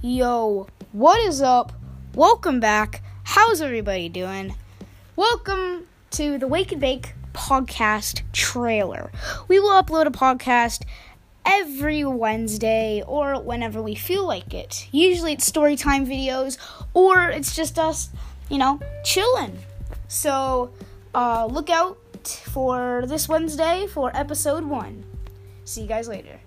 Yo, what is up? Welcome back. How's everybody doing? Welcome to the Wake and Bake podcast trailer. We will upload a podcast every Wednesday or whenever we feel like it. Usually it's story time videos or it's just us, you know, chilling. So, uh, look out for this Wednesday for episode one. See you guys later.